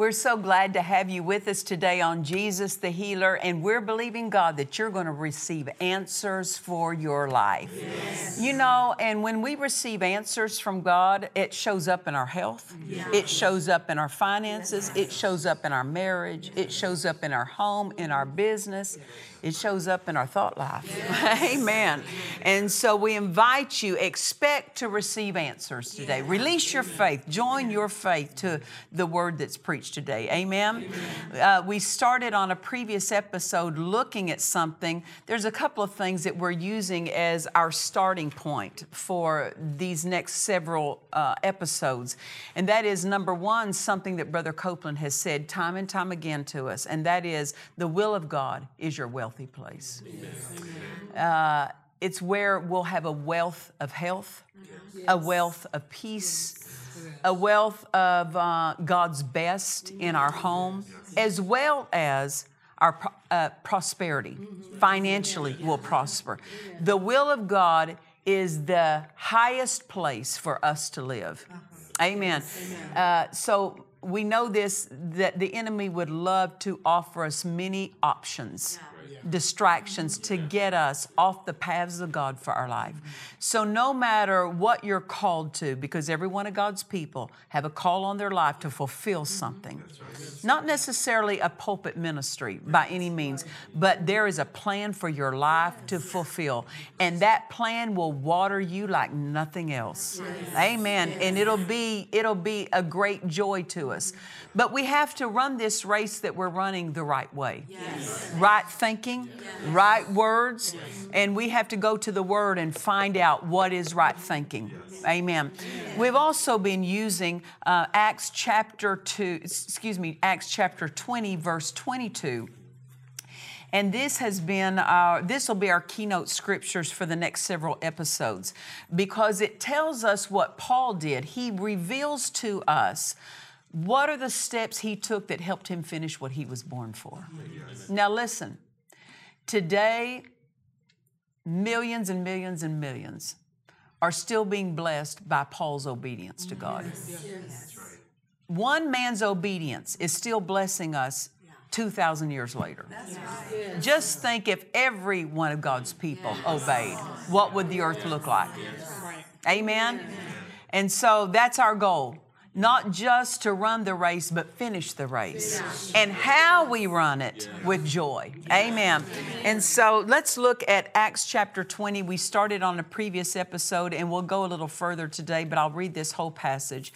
We're so glad to have you with us today on Jesus the Healer, and we're believing God that you're going to receive answers for your life. You know, and when we receive answers from God, it shows up in our health, it shows up in our finances, it shows up in our marriage, it shows up in our home, in our business, it shows up in our thought life. Amen. And so we invite you, expect to receive answers today. Release your faith, join your faith to the word that's preached today. Amen. Uh, we started on a previous episode looking at something. There's a couple of things that we're using as our starting point for these next several uh, episodes. And that is number one, something that Brother Copeland has said time and time again to us, and that is the will of God is your place. Uh, it's where we'll have a wealth of health, a wealth of peace, a wealth of uh, God's best in our home, as well as our uh, prosperity. Financially, we'll prosper. The will of God is the highest place for us to live. Amen. Uh, so we know this that the enemy would love to offer us many options, distractions to get us off the paths of God for our life. So no matter what you're called to, because every one of God's people have a call on their life to fulfill mm-hmm. something. Not necessarily a pulpit ministry by any means, but there is a plan for your life to fulfill. And that plan will water you like nothing else. Amen. And it'll be it'll be a great joy to us. But we have to run this race that we're running the right way. Right thinking, right words, and we have to go to the word and find out what is right thinking. Amen. We've also been using uh, Acts chapter 2, excuse me, Acts chapter 20, verse 22. And this has been our, this will be our keynote scriptures for the next several episodes because it tells us what Paul did. He reveals to us what are the steps he took that helped him finish what he was born for. Now, listen, today, millions and millions and millions are still being blessed by Paul's obedience to God. One man's obedience is still blessing us 2,000 years later. Just think if every one of God's people obeyed, what would the earth look like? Amen? And so that's our goal. Not just to run the race, but finish the race. And how we run it with joy. Amen. And so let's look at Acts chapter 20. We started on a previous episode and we'll go a little further today, but I'll read this whole passage.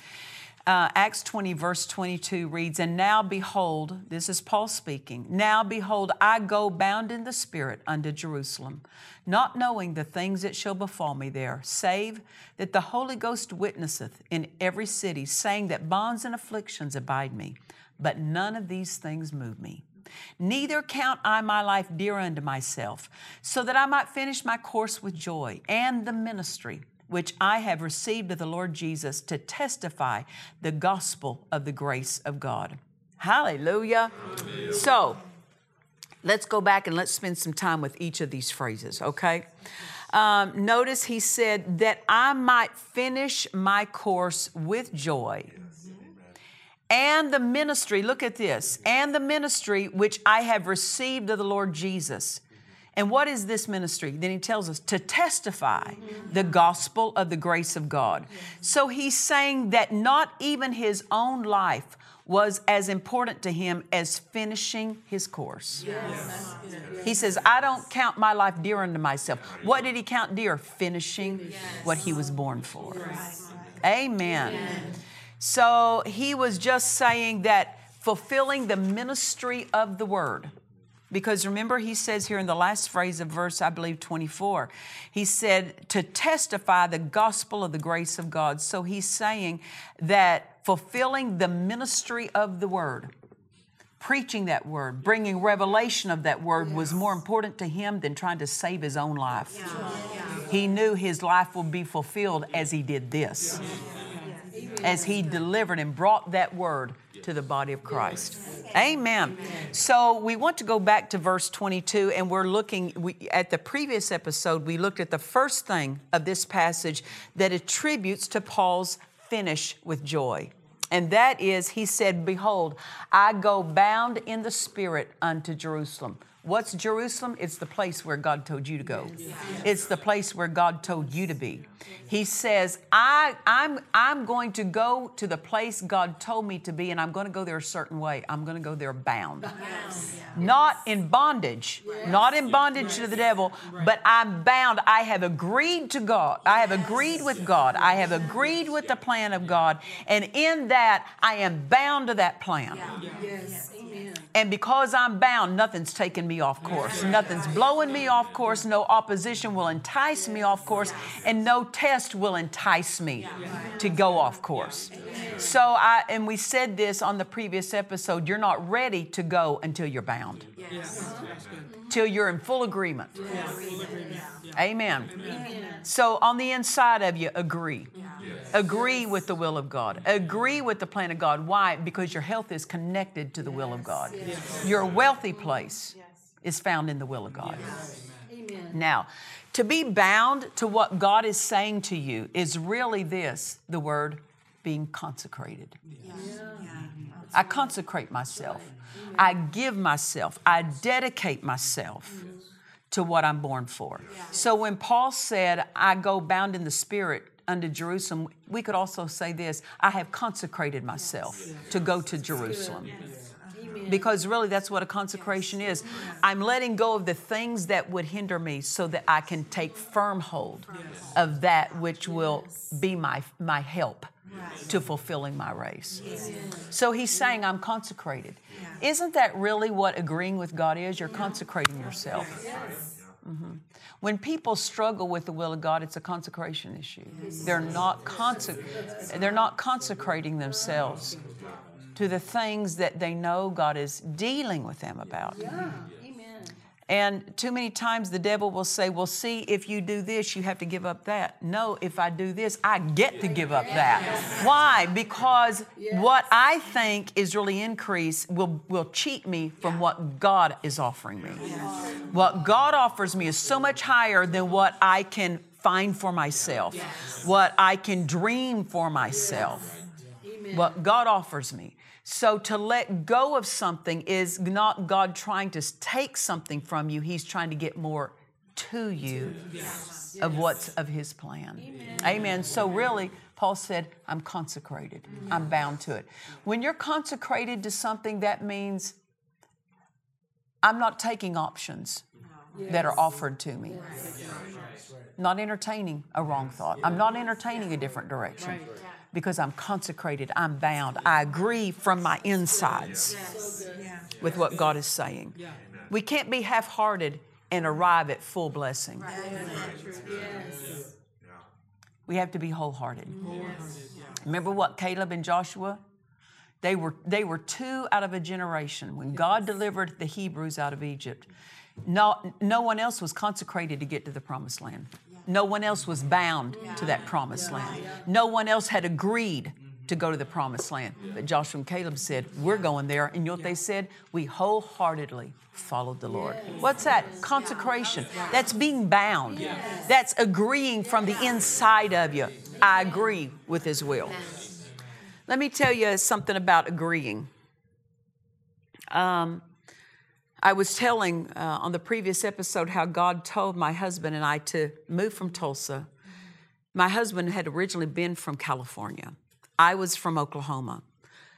Uh, Acts 20, verse 22 reads, And now behold, this is Paul speaking, now behold, I go bound in the Spirit unto Jerusalem, not knowing the things that shall befall me there, save that the Holy Ghost witnesseth in every city, saying that bonds and afflictions abide me. But none of these things move me. Neither count I my life dear unto myself, so that I might finish my course with joy and the ministry which I have received of the Lord Jesus to testify the gospel of the grace of God. Hallelujah. So, let's go back and let's spend some time with each of these phrases, okay? Um, notice he said, that I might finish my course with joy. And the ministry, look at this, and the ministry which I have received of the Lord Jesus. And what is this ministry? Then he tells us to testify the gospel of the grace of God. So he's saying that not even his own life was as important to him as finishing his course. Yes. He says, I don't count my life dear unto myself. What did he count dear? Finishing yes. what he was born for. Yes. Amen. So he was just saying that fulfilling the ministry of the word. Because remember, he says here in the last phrase of verse, I believe 24, he said, to testify the gospel of the grace of God. So he's saying that fulfilling the ministry of the word, preaching that word, bringing revelation of that word yes. was more important to him than trying to save his own life. Yeah. Yeah. He knew his life would be fulfilled as he did this, as he delivered and brought that word to the body of Christ. Amen. So we want to go back to verse 22, and we're looking we, at the previous episode. We looked at the first thing of this passage that attributes to Paul's finish with joy. And that is, he said, Behold, I go bound in the Spirit unto Jerusalem What's Jerusalem? It's the place where God told you to go. It's the place where God told you to be. He says, I, I'm, I'm going to go to the place God told me to be, and I'm going to go there a certain way. I'm going to go there bound. Yes. Not in bondage, yes. not in bondage to the devil, but I'm bound. I have agreed to God. I have agreed with God. I have agreed with the plan of God. And in that, I am bound to that plan. Yes. And because I'm bound, nothing's taking me off course. Nothing's blowing me off course. No opposition will entice me off course. And no test will entice me to go off course. So I, and we said this on the previous episode, you're not ready to go until you're bound. Uh-huh. Mm-hmm. Till you're in full agreement. Amen. So on the inside of you, agree. Agree with the will of God. Agree with the plan of God. Why? Because your health is connected to the will of God. Your wealthy place is found in the will of God. Now, to be bound to what God is saying to you is really this the word being consecrated. I consecrate myself. I give myself. I dedicate myself to what I'm born for. So when Paul said, I go bound in the spirit, unto Jerusalem, we could also say this I have consecrated myself to go to Jerusalem. Because really, that's what a consecration is. I'm letting go of the things that would hinder me so that I can take firm hold of that which will be my, my help to fulfilling my race. So he's saying, I'm consecrated. Isn't that really what agreeing with God is? You're consecrating yourself. Mm-hmm. When people struggle with the will of God, it's a consecration issue. They're not, conse- they're not consecrating themselves to the things that they know God is dealing with them about. And too many times the devil will say, Well, see, if you do this, you have to give up that. No, if I do this, I get to give up that. Why? Because what I think is really increase will, will cheat me from what God is offering me. What God offers me is so much higher than what I can find for myself, what I can dream for myself, what God offers me. So to let go of something is not God trying to take something from you, He's trying to get more to you yes. of what's of His plan. Amen. Amen. So really, Paul said, I'm consecrated. Mm-hmm. I'm bound to it. When you're consecrated to something, that means I'm not taking options yes. that are offered to me. Yes. Not entertaining a wrong thought. I'm not entertaining a different direction because I'm consecrated, I'm bound. I agree from my insides with what God is saying. We can't be half hearted and arrive at full blessing. We have to be wholehearted. Remember what Caleb and Joshua? They were, they were two out of a generation. When God delivered the Hebrews out of Egypt, no, no one else was consecrated to get to the promised land. No one else was bound to that promised land. No one else had agreed to go to the promised land. But Joshua and Caleb said, We're going there. And you know what they said? We wholeheartedly followed the Lord. What's that? Consecration. That's being bound. That's agreeing from the inside of you. I agree with His will. Let me tell you something about agreeing. Um, I was telling uh, on the previous episode how God told my husband and I to move from Tulsa. My husband had originally been from California. I was from Oklahoma.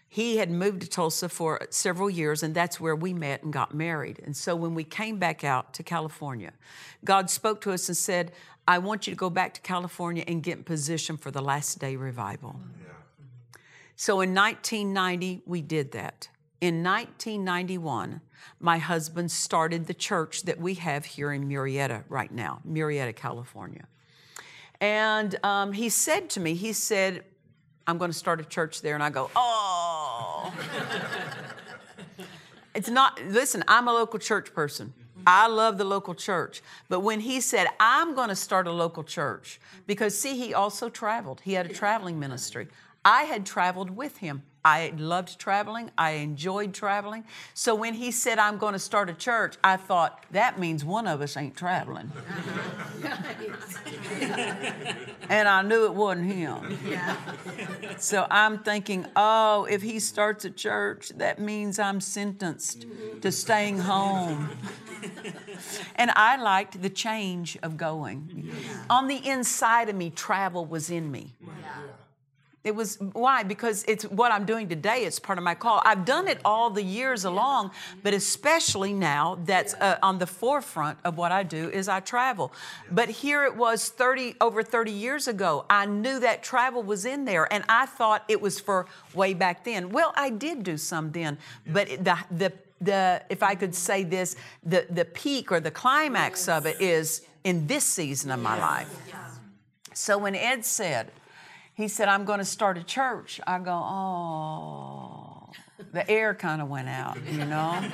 he had moved to Tulsa for several years, and that's where we met and got married. And so when we came back out to California, God spoke to us and said, I want you to go back to California and get in position for the last day revival. So in 1990, we did that. In 1991, my husband started the church that we have here in Murrieta right now, Murrieta, California. And um, he said to me, he said, I'm going to start a church there. And I go, oh. it's not, listen, I'm a local church person. I love the local church. But when he said, I'm going to start a local church, because see, he also traveled, he had a traveling ministry. I had traveled with him. I loved traveling. I enjoyed traveling. So when he said, I'm going to start a church, I thought, that means one of us ain't traveling. and I knew it wasn't him. So I'm thinking, oh, if he starts a church, that means I'm sentenced to staying home. and I liked the change of going. On the inside of me, travel was in me. It was why? Because it's what I'm doing today. It's part of my call. I've done it all the years along, but especially now that's uh, on the forefront of what I do is I travel. But here it was 30 over 30 years ago. I knew that travel was in there, and I thought it was for way back then. Well, I did do some then, but the the the if I could say this, the the peak or the climax of it is in this season of my life. So when Ed said he said, I'm going to start a church. I go, oh, the air kind of went out, you know?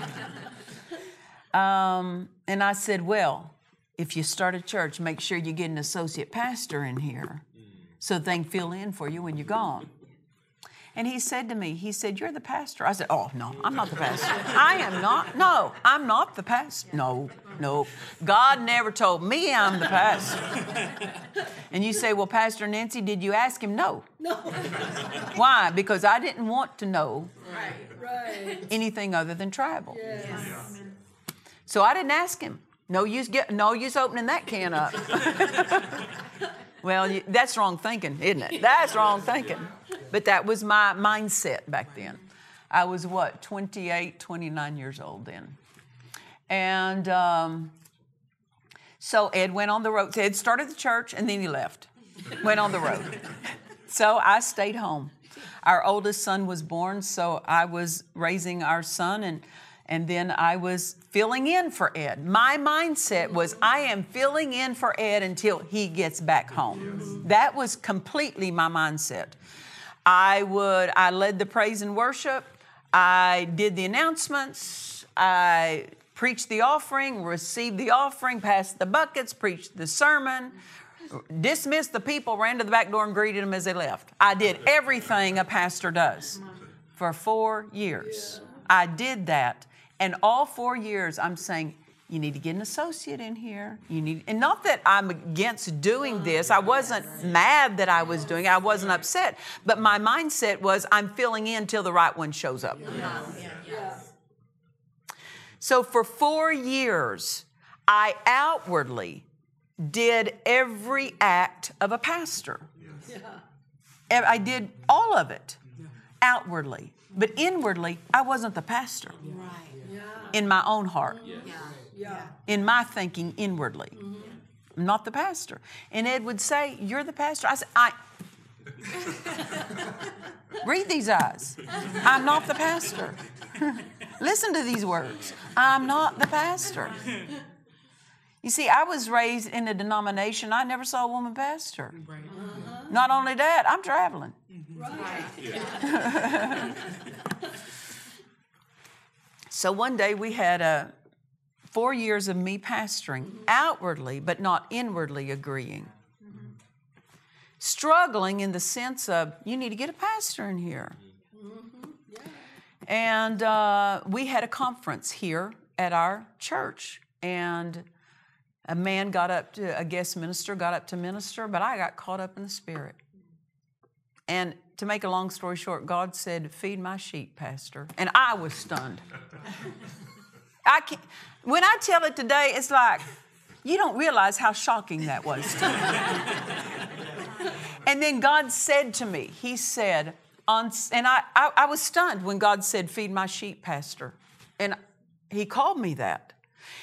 um, and I said, well, if you start a church, make sure you get an associate pastor in here so they can fill in for you when you're gone. And he said to me, he said, You're the pastor. I said, Oh, no, I'm not the pastor. I am not. No, I'm not the pastor. No, no. God never told me I'm the pastor. And you say, Well, Pastor Nancy, did you ask him? No. No. Why? Because I didn't want to know right, right. anything other than tribal. Yes. So I didn't ask him. No use get no use opening that can up. well, that's wrong thinking, isn't it? That's wrong thinking. But that was my mindset back then. I was what, 28, 29 years old then. And um, so Ed went on the road. Ed started the church and then he left, went on the road. So I stayed home. Our oldest son was born, so I was raising our son and and then I was filling in for Ed. My mindset was I am filling in for Ed until he gets back home. That was completely my mindset. I would, I led the praise and worship. I did the announcements. I preached the offering, received the offering, passed the buckets, preached the sermon, dismissed the people, ran to the back door and greeted them as they left. I did everything a pastor does for four years. I did that. And all four years, I'm saying, you need to get an associate in here. You need, and not that I'm against doing this. I wasn't mad that I was doing it. I wasn't upset. But my mindset was I'm filling in till the right one shows up. So for four years, I outwardly did every act of a pastor. I did all of it outwardly, but inwardly, I wasn't the pastor Right. Yeah. in my own heart yeah. in my thinking inwardly. Mm-hmm. I'm not the pastor. And Ed would say, You're the pastor. I said, I. Read these eyes. I'm not the pastor. Listen to these words. I'm not the pastor. You see, I was raised in a denomination, I never saw a woman pastor. Uh-huh. Not only that, I'm traveling. Right. so one day we had a, four years of me pastoring, outwardly but not inwardly agreeing. Struggling in the sense of, you need to get a pastor in here. And uh, we had a conference here at our church, and a man got up to, a guest minister got up to minister, but I got caught up in the spirit. And to make a long story short, God said, Feed my sheep, Pastor. And I was stunned. I can't, when I tell it today, it's like, you don't realize how shocking that was and then God said to me, He said, on, and I, I, I was stunned when God said, Feed my sheep, Pastor. And He called me that.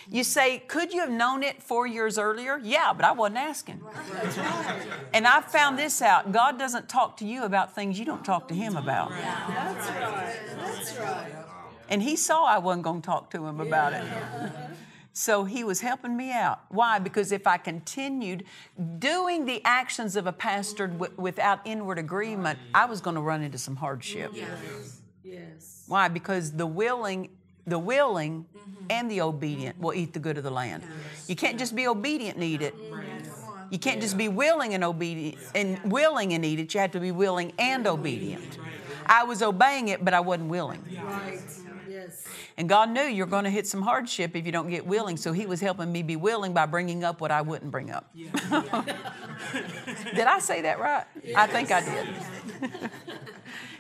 You say, could you have known it four years earlier? Yeah, but I wasn't asking. And I found this out God doesn't talk to you about things you don't talk to Him about. That's right. That's right. And He saw I wasn't going to talk to Him about it. So he was helping me out. Why? Because if I continued doing the actions of a pastor w- without inward agreement, I was going to run into some hardship. Yes. Yes. Why? Because the willing, the willing mm-hmm. and the obedient will eat the good of the land. You can't just be obedient and eat it. You can't just be willing and obedient and willing and eat it. You have to be willing and obedient. I was obeying it, but I wasn't willing. Right. Yes. And God knew you're going to hit some hardship if you don't get willing. So He was helping me be willing by bringing up what I wouldn't bring up. did I say that right? I think I did.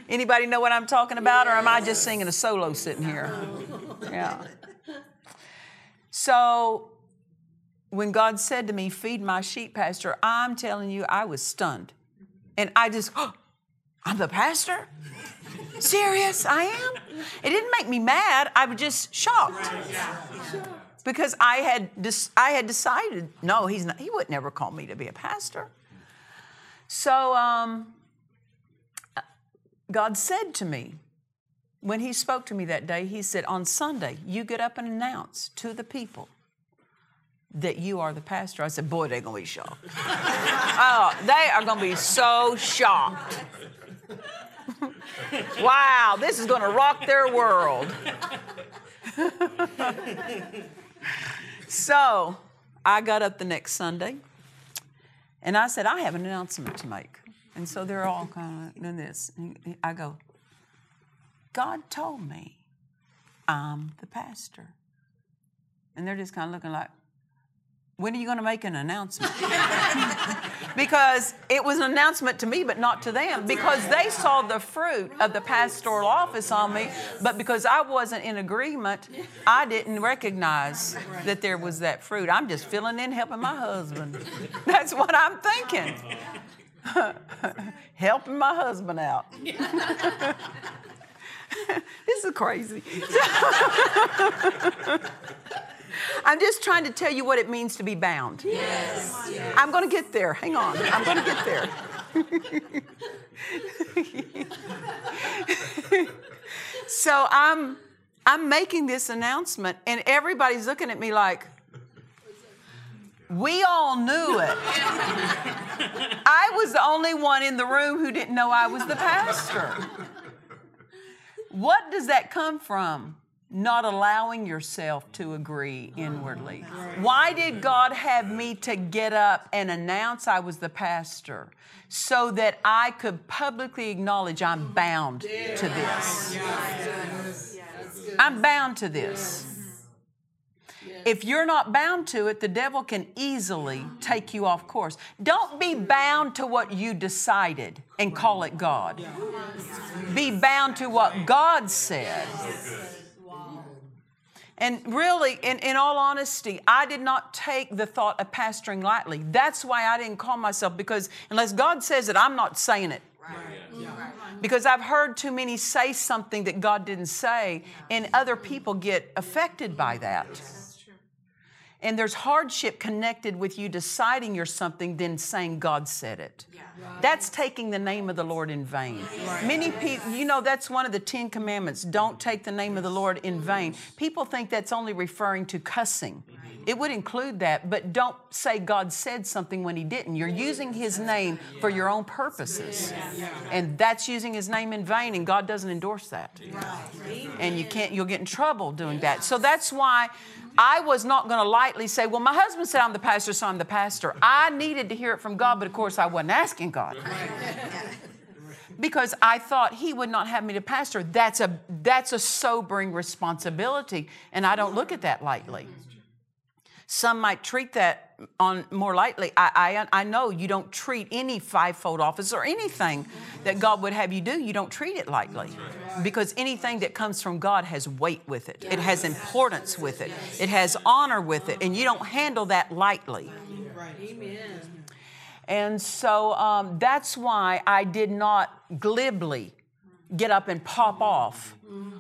Anybody know what I'm talking about, or am I just singing a solo sitting here? Yeah. So when God said to me, Feed my sheep, Pastor, I'm telling you, I was stunned. And I just, oh, I'm the pastor? Serious? I am? It didn't make me mad. I was just shocked. Because I had, dis- I had decided, no, he's not, he would never call me to be a pastor. So um, God said to me, when he spoke to me that day, he said, On Sunday, you get up and announce to the people that you are the pastor. I said, Boy, they're going to be shocked. oh, they are going to be so shocked. wow, this is going to rock their world. so I got up the next Sunday and I said, I have an announcement to make. And so they're all kind of doing this. And I go, God told me I'm the pastor. And they're just kind of looking like, when are you going to make an announcement? because it was an announcement to me, but not to them, because they saw the fruit of the pastoral office on me, but because I wasn't in agreement, I didn't recognize that there was that fruit. I'm just filling in, helping my husband. That's what I'm thinking. helping my husband out. this is crazy. I'm just trying to tell you what it means to be bound. Yes. yes. I'm going to get there. Hang on. I'm going to get there. so I'm I'm making this announcement and everybody's looking at me like we all knew it. I was the only one in the room who didn't know I was the pastor. What does that come from? Not allowing yourself to agree inwardly. Why did God have me to get up and announce I was the pastor? So that I could publicly acknowledge I'm bound to this. I'm bound to this. If you're not bound to it, the devil can easily take you off course. Don't be bound to what you decided and call it God. Be bound to what God said. And really, in, in all honesty, I did not take the thought of pastoring lightly. That's why I didn't call myself, because unless God says it, I'm not saying it. Because I've heard too many say something that God didn't say, and other people get affected by that. And there's hardship connected with you deciding you're something than saying God said it. Yeah. Right. That's taking the name of the Lord in vain. Right. Many people, you know, that's one of the Ten Commandments don't take the name of the Lord in vain. People think that's only referring to cussing. It would include that, but don't say God said something when He didn't. You're using His name for your own purposes. And that's using His name in vain, and God doesn't endorse that. And you can't, you'll get in trouble doing that. So that's why I was not going to lightly say, well, my husband said I'm the pastor, so I'm the pastor. I needed to hear it from God, but of course I wasn't asking God. because I thought he would not have me to pastor. That's a, that's a sobering responsibility, and I don't look at that lightly. Some might treat that on more lightly. I, I, I know you don't treat any fivefold office or anything that God would have you do, you don't treat it lightly. Because anything that comes from God has weight with it, it has importance with it, it has honor with it, and you don't handle that lightly. Amen. And so um, that's why I did not glibly get up and pop off.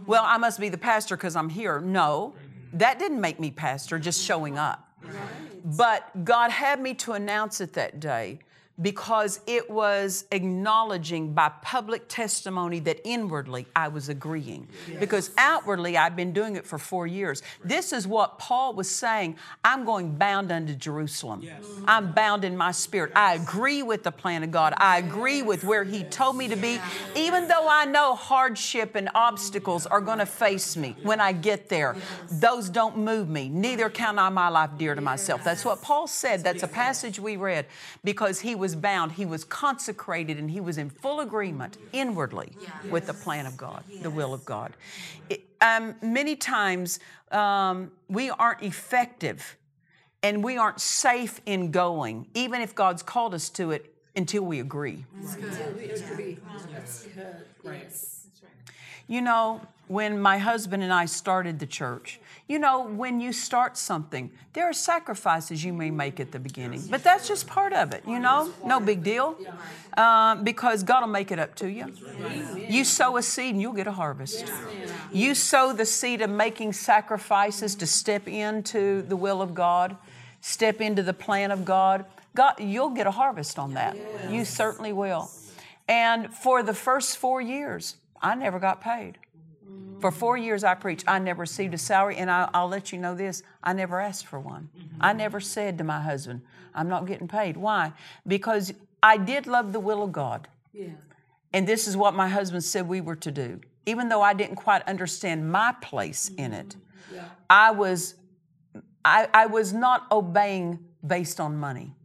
Well, I must be the pastor because I'm here. No, that didn't make me pastor, just showing up. But God had me to announce it that day because it was acknowledging by public testimony that inwardly I was agreeing. Because outwardly I've been doing it for four years. This is what Paul was saying I'm going bound unto Jerusalem. I'm bound in my spirit. I agree with the plan of God. I agree with where He told me to be, even though I know hardship and obstacles are going to face me when I get there. Those don't move me. Neither count I my life dear to myself. That's what Paul said. That's a passage we read because he was bound, he was consecrated, and he was in full agreement inwardly with the plan of God, the will of God. It- um, many times um, we aren't effective and we aren't safe in going, even if God's called us to it, until we agree. Until we agree. That's good. Yes. You know, when my husband and I started the church, you know, when you start something, there are sacrifices you may make at the beginning, but that's just part of it, you know? No big deal. Um, because God will make it up to you. You sow a seed and you'll get a harvest. You sow the seed of making sacrifices to step into the will of God, step into the plan of God. God, you'll get a harvest on that. You certainly will. And for the first four years, I never got paid. For four years I preached. I never received a salary, and I, will let you know this I never asked for one. I never said to my husband, I'm not getting paid. Why? Because I did love the will of God. Yeah. And this is what my husband said we were to do. Even though I didn't quite understand my place in it, mm-hmm. I was I, I was not obeying based on money.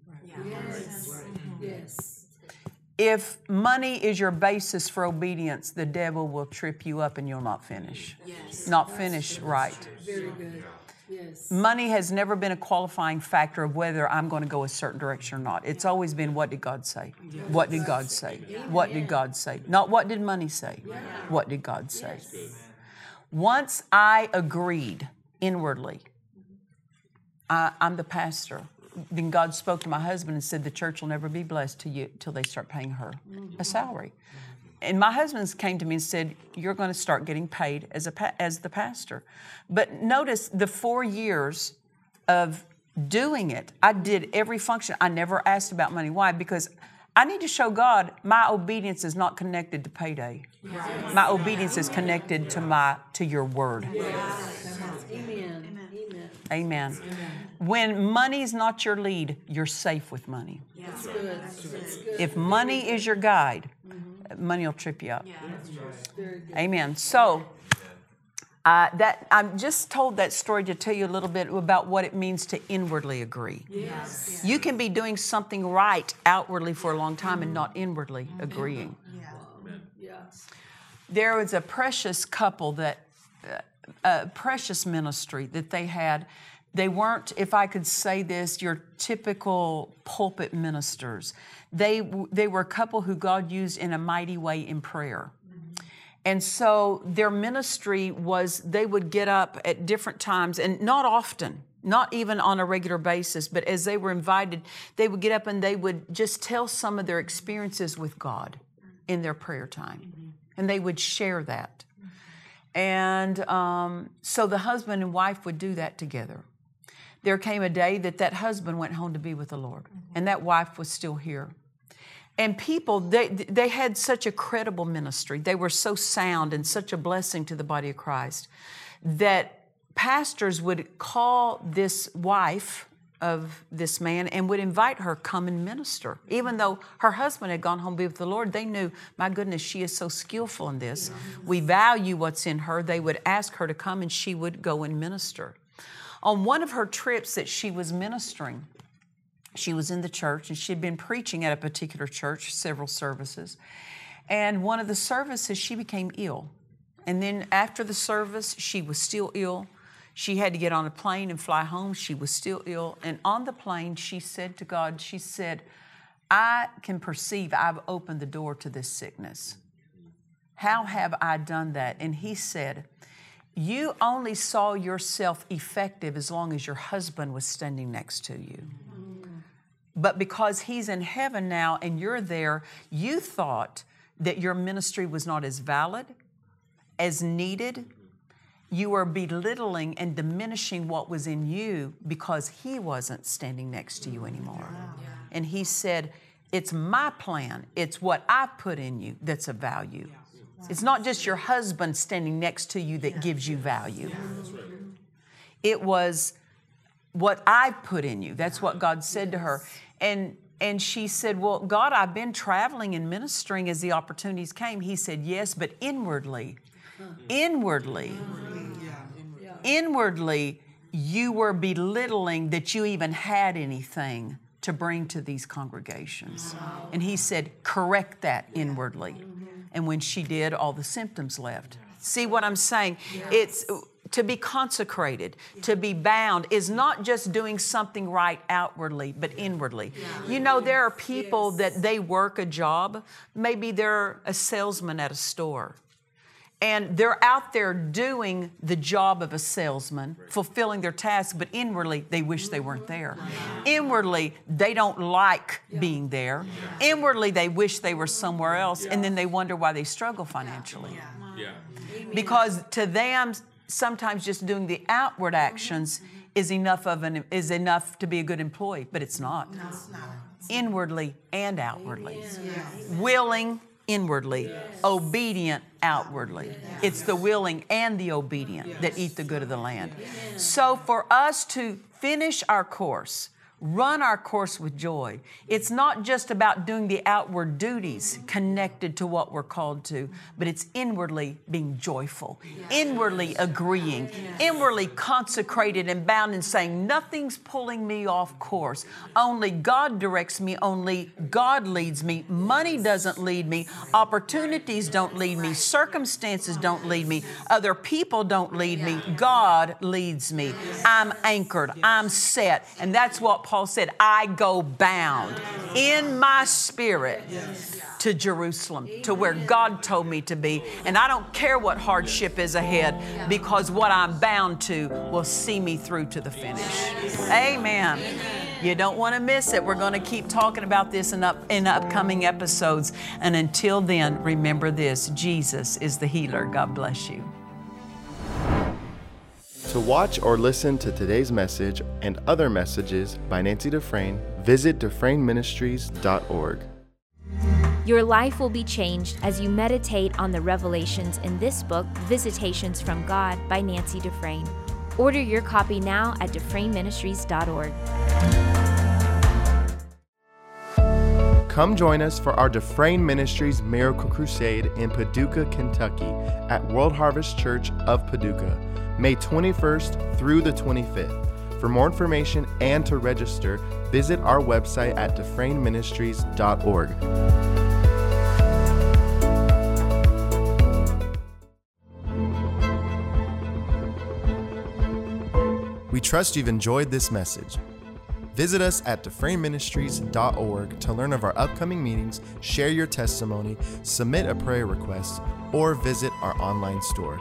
If money is your basis for obedience, the devil will trip you up and you'll not finish. Yes. Not finish right. Very good. Yes. Money has never been a qualifying factor of whether I'm going to go a certain direction or not. It's always been what did God say? What did God say? What did God say? Not what did money say? What did God say? Once I agreed inwardly, I, I'm the pastor. Then God spoke to my husband and said, The church will never be blessed till, you, till they start paying her a mm-hmm. salary. And my husband came to me and said, You're going to start getting paid as, a, pa- as the pastor. But notice the four years of doing it, I did every function. I never asked about money. Why? Because I need to show God my obedience is not connected to payday. My obedience is connected to my to your word. amen Amen. Amen. Amen. When money's not your lead, you're safe with money. That's good. That's good. If money is your guide, money will trip you up. Very good. Amen. So, uh, that I'm just told that story to tell you a little bit about what it means to inwardly agree. Yes. You can be doing something right outwardly for a long time and not inwardly agreeing. Yes. There was a precious couple that, uh, a precious ministry that they had. They weren't, if I could say this, your typical pulpit ministers. They, they were a couple who God used in a mighty way in prayer. And so their ministry was they would get up at different times and not often, not even on a regular basis, but as they were invited, they would get up and they would just tell some of their experiences with God in their prayer time. And they would share that. And um, so the husband and wife would do that together. There came a day that that husband went home to be with the Lord, mm-hmm. and that wife was still here. And people, they, they had such a credible ministry. They were so sound and such a blessing to the body of Christ that pastors would call this wife of this man and would invite her come and minister. Even though her husband had gone home to be with the lord they knew my goodness she is so skillful in this. We value what's in her. They would ask her to come and she would go and minister on one of her trips that she was ministering she was in the church and she'd been preaching at a particular church, several services. And one of the services, she became ill. And then after the service, she was still ill. She had to get on a plane and fly home. She was still ill. And on the plane, she said to God, She said, I can perceive I've opened the door to this sickness. How have I done that? And he said, You only saw yourself effective as long as your husband was standing next to you. But because he's in heaven now and you're there, you thought that your ministry was not as valid, as needed. You were belittling and diminishing what was in you because he wasn't standing next to you anymore. And he said, It's my plan, it's what I put in you that's of value. It's not just your husband standing next to you that gives you value. It was what I put in you. That's what God said to her. And and she said, Well, God, I've been traveling and ministering as the opportunities came. He said, Yes, but inwardly, inwardly, inwardly, you were belittling that you even had anything to bring to these congregations. And he said, Correct that inwardly. And when she did, all the symptoms left. See what I'm saying? It's to be consecrated, to be bound, is not just doing something right outwardly, but inwardly. You know, there are people that they work a job, maybe they're a salesman at a store. And they're out there doing the job of a salesman, fulfilling their task, but inwardly they wish they weren't there. Inwardly, they don't like being there. Inwardly, they wish they were somewhere else, and then they wonder why they struggle financially. Because to them, sometimes just doing the outward actions is enough of an is enough to be a good employee, but it's not. Inwardly and outwardly. Willing inwardly, obedient outwardly. It's the willing and the obedient that eat the good of the land. So for us to finish our course, run our course with joy. It's not just about doing the outward duties connected to what we're called to, but it's inwardly being joyful, inwardly agreeing, inwardly consecrated and bound and saying, Nothing's pulling me off course. Only God directs me, only God leads me. Money doesn't lead me, opportunities don't lead me, circumstances don't lead me, other people don't lead me. God leads me. I'm anchored, I'm set. And that's what Paul said, I go bound in my spirit to Jerusalem, to where God told me to be. And I don't care what hardship is ahead because what I'm bound to will see me through to the finish. Amen. You don't want to miss it. We're going to keep talking about this in, up, in upcoming episodes. And until then, remember this Jesus is the healer. God bless you. To watch or listen to today's message and other messages by Nancy Dufresne, visit DufresneMinistries.org. Your life will be changed as you meditate on the revelations in this book, Visitations from God by Nancy Dufresne. Order your copy now at DufresneMinistries.org. Come join us for our Dufresne Ministries Miracle Crusade in Paducah, Kentucky at World Harvest Church of Paducah, May 21st through the 25th. For more information and to register, visit our website at DufresneMinistries.org. We trust you've enjoyed this message. Visit us at DufresneMinistries.org to learn of our upcoming meetings, share your testimony, submit a prayer request, or visit our online store.